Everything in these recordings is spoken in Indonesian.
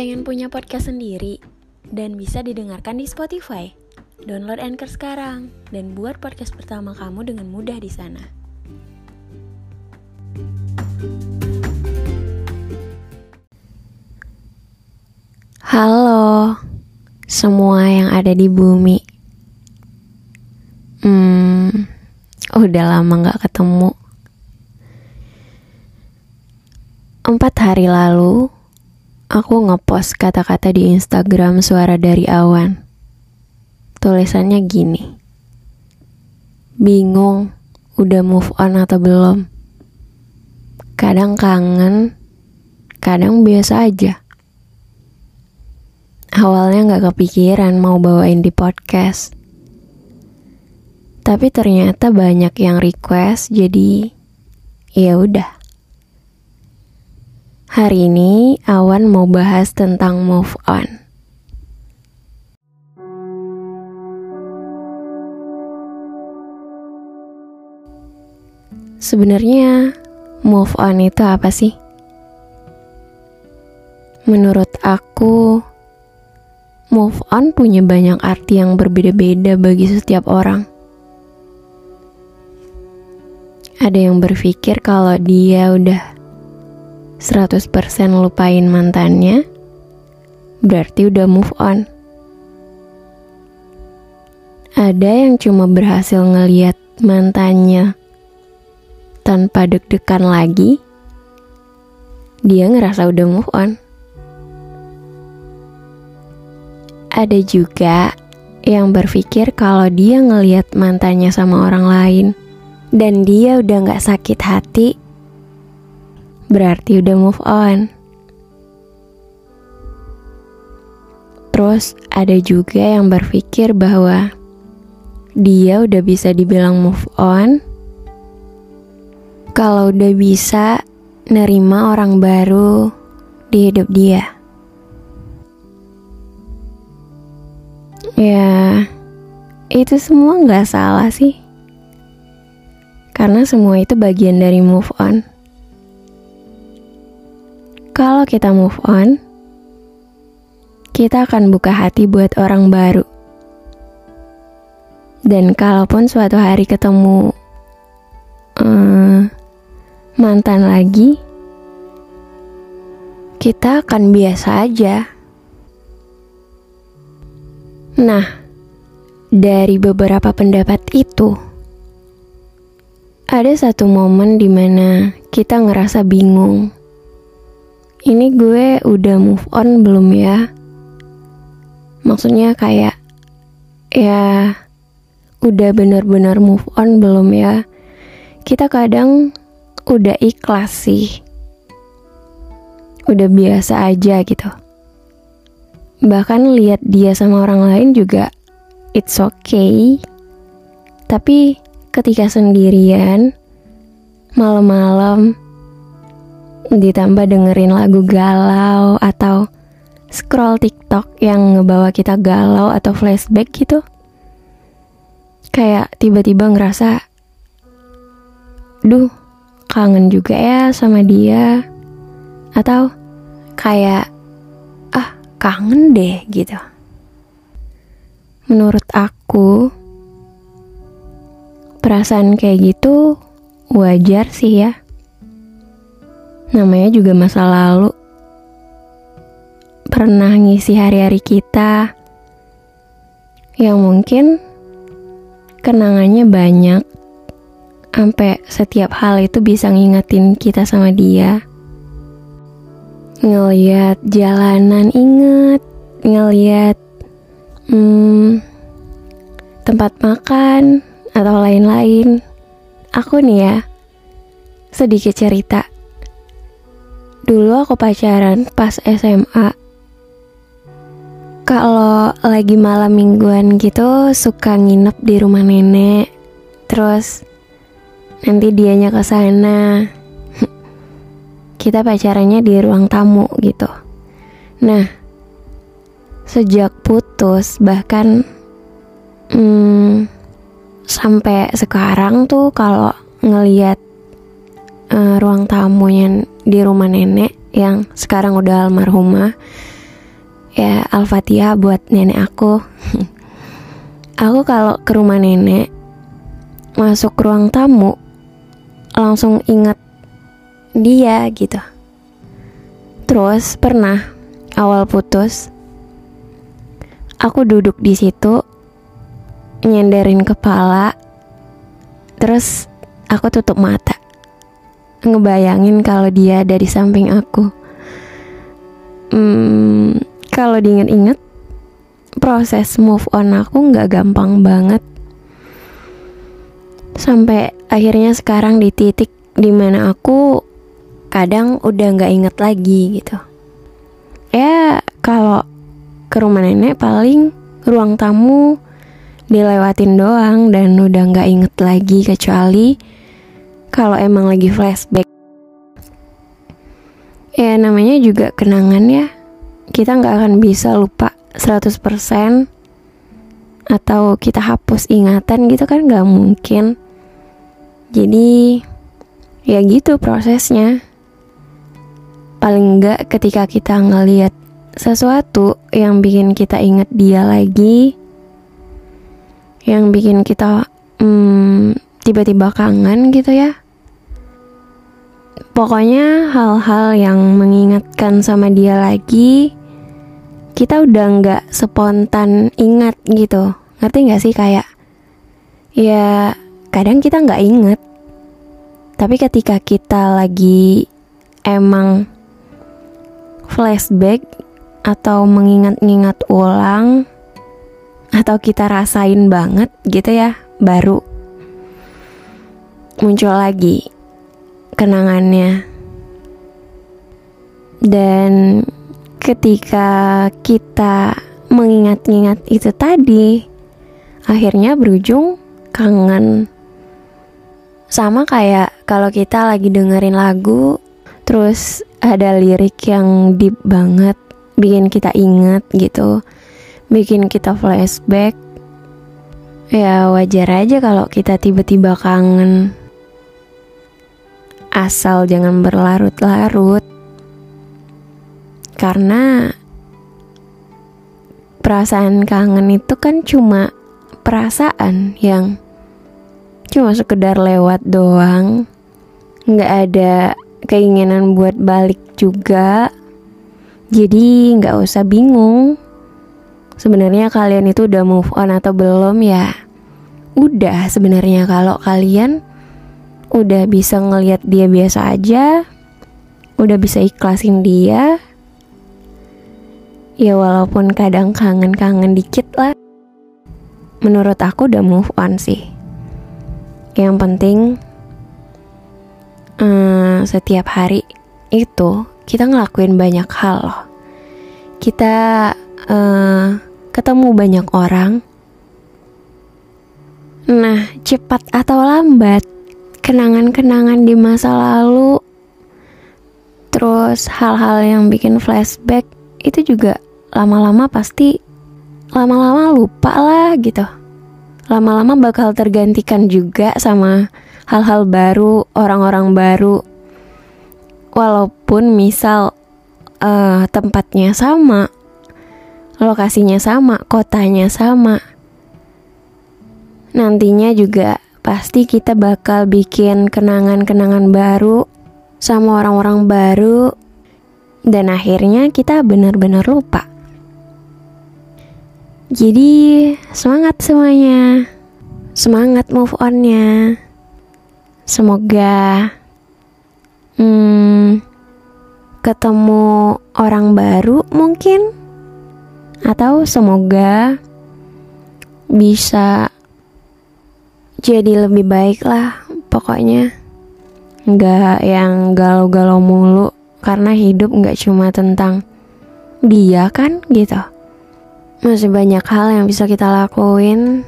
Pengen punya podcast sendiri dan bisa didengarkan di Spotify? Download Anchor sekarang dan buat podcast pertama kamu dengan mudah di sana. Halo, semua yang ada di bumi. Hmm, udah lama gak ketemu. Empat hari lalu, aku ngepost kata-kata di Instagram suara dari awan. Tulisannya gini. Bingung, udah move on atau belum? Kadang kangen, kadang biasa aja. Awalnya gak kepikiran mau bawain di podcast. Tapi ternyata banyak yang request, jadi ya udah. Hari ini Awan mau bahas tentang move on. Sebenarnya move on itu apa sih? Menurut aku, move on punya banyak arti yang berbeda-beda bagi setiap orang. Ada yang berpikir kalau dia udah 100% lupain mantannya, berarti udah move on. Ada yang cuma berhasil ngeliat mantannya tanpa deg-degan lagi, dia ngerasa udah move on. Ada juga yang berpikir kalau dia ngeliat mantannya sama orang lain dan dia udah gak sakit hati, berarti udah move on. Terus ada juga yang berpikir bahwa dia udah bisa dibilang move on kalau udah bisa nerima orang baru di hidup dia. Ya, itu semua nggak salah sih. Karena semua itu bagian dari move on. Kalau kita move on, kita akan buka hati buat orang baru. Dan kalaupun suatu hari ketemu um, mantan lagi, kita akan biasa aja. Nah, dari beberapa pendapat itu, ada satu momen di mana kita ngerasa bingung ini gue udah move on belum ya? Maksudnya kayak ya udah bener-bener move on belum ya? Kita kadang udah ikhlas sih. Udah biasa aja gitu. Bahkan lihat dia sama orang lain juga it's okay. Tapi ketika sendirian malam-malam ditambah dengerin lagu galau atau scroll TikTok yang ngebawa kita galau atau flashback gitu. Kayak tiba-tiba ngerasa, duh, kangen juga ya sama dia. Atau kayak, ah, kangen deh gitu. Menurut aku, perasaan kayak gitu wajar sih ya Namanya juga masa lalu. Pernah ngisi hari-hari kita yang mungkin kenangannya banyak. Sampai setiap hal itu bisa ngingetin kita sama dia. Ngeliat jalanan inget, ngeliat hmm, tempat makan atau lain-lain. Aku nih ya, sedikit cerita Dulu aku pacaran pas SMA. Kalau lagi malam mingguan gitu suka nginep di rumah nenek. Terus nanti dianya ke sana. Kita pacarannya di ruang tamu gitu. Nah, sejak putus bahkan hmm, sampai sekarang tuh kalau ngeliat uh, ruang tamunya di rumah nenek yang sekarang udah almarhumah ya Al-Fatihah buat nenek aku. aku kalau ke rumah nenek masuk ruang tamu langsung ingat dia gitu. Terus pernah awal putus aku duduk di situ nyenderin kepala terus aku tutup mata ngebayangin kalau dia ada di samping aku. Hmm, kalau diinget-inget proses move on aku nggak gampang banget. Sampai akhirnya sekarang di titik di mana aku kadang udah nggak inget lagi gitu. Ya kalau ke rumah nenek paling ruang tamu dilewatin doang dan udah nggak inget lagi kecuali kalau emang lagi flashback. Ya namanya juga kenangan ya. Kita nggak akan bisa lupa 100% atau kita hapus ingatan gitu kan nggak mungkin. Jadi ya gitu prosesnya. Paling nggak ketika kita ngeliat sesuatu yang bikin kita inget dia lagi, yang bikin kita hmm, tiba-tiba kangen gitu ya. Pokoknya hal-hal yang mengingatkan sama dia lagi, kita udah nggak spontan ingat gitu. Ngerti nggak sih kayak, ya kadang kita nggak inget, tapi ketika kita lagi emang flashback atau mengingat-ingat ulang atau kita rasain banget gitu ya, baru muncul lagi kenangannya. Dan ketika kita mengingat-ingat itu tadi, akhirnya berujung kangen. Sama kayak kalau kita lagi dengerin lagu, terus ada lirik yang deep banget, bikin kita ingat gitu bikin kita flashback. Ya wajar aja kalau kita tiba-tiba kangen. Asal jangan berlarut-larut. Karena perasaan kangen itu kan cuma perasaan yang cuma sekedar lewat doang. Nggak ada keinginan buat balik juga. Jadi nggak usah bingung sebenarnya kalian itu udah move on atau belum ya? Udah sebenarnya kalau kalian udah bisa ngelihat dia biasa aja, udah bisa ikhlasin dia. Ya walaupun kadang kangen-kangen dikit lah. Menurut aku udah move on sih. Yang penting hmm, setiap hari itu kita ngelakuin banyak hal loh. Kita uh, ketemu banyak orang. Nah, cepat atau lambat, kenangan-kenangan di masa lalu, terus hal-hal yang bikin flashback itu juga lama-lama pasti lama-lama lupa lah gitu. Lama-lama bakal tergantikan juga sama hal-hal baru, orang-orang baru. Walaupun misal uh, tempatnya sama, lokasinya sama, kotanya sama. Nantinya juga pasti kita bakal bikin kenangan-kenangan baru sama orang-orang baru dan akhirnya kita benar-benar lupa. Jadi semangat semuanya. Semangat move onnya. Semoga hmm, ketemu orang baru mungkin atau semoga bisa jadi lebih baik lah pokoknya. Nggak yang galau-galau mulu karena hidup nggak cuma tentang dia kan gitu. Masih banyak hal yang bisa kita lakuin.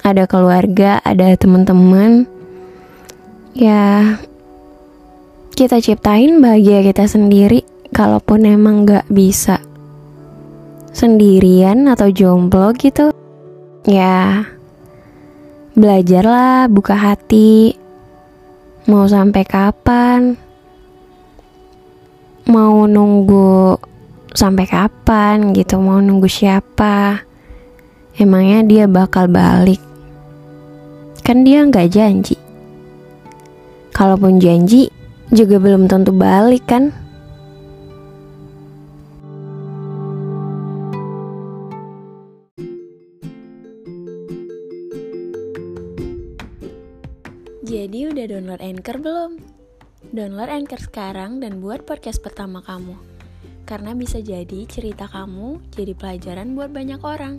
Ada keluarga ada teman-teman. Ya kita ciptain bahagia kita sendiri kalaupun emang nggak bisa sendirian atau jomblo gitu, ya belajarlah buka hati. Mau sampai kapan? Mau nunggu sampai kapan gitu? Mau nunggu siapa? Emangnya dia bakal balik? Kan dia nggak janji. Kalaupun janji juga belum tentu balik kan Jadi udah download Anchor belum? Download Anchor sekarang dan buat podcast pertama kamu. Karena bisa jadi cerita kamu jadi pelajaran buat banyak orang.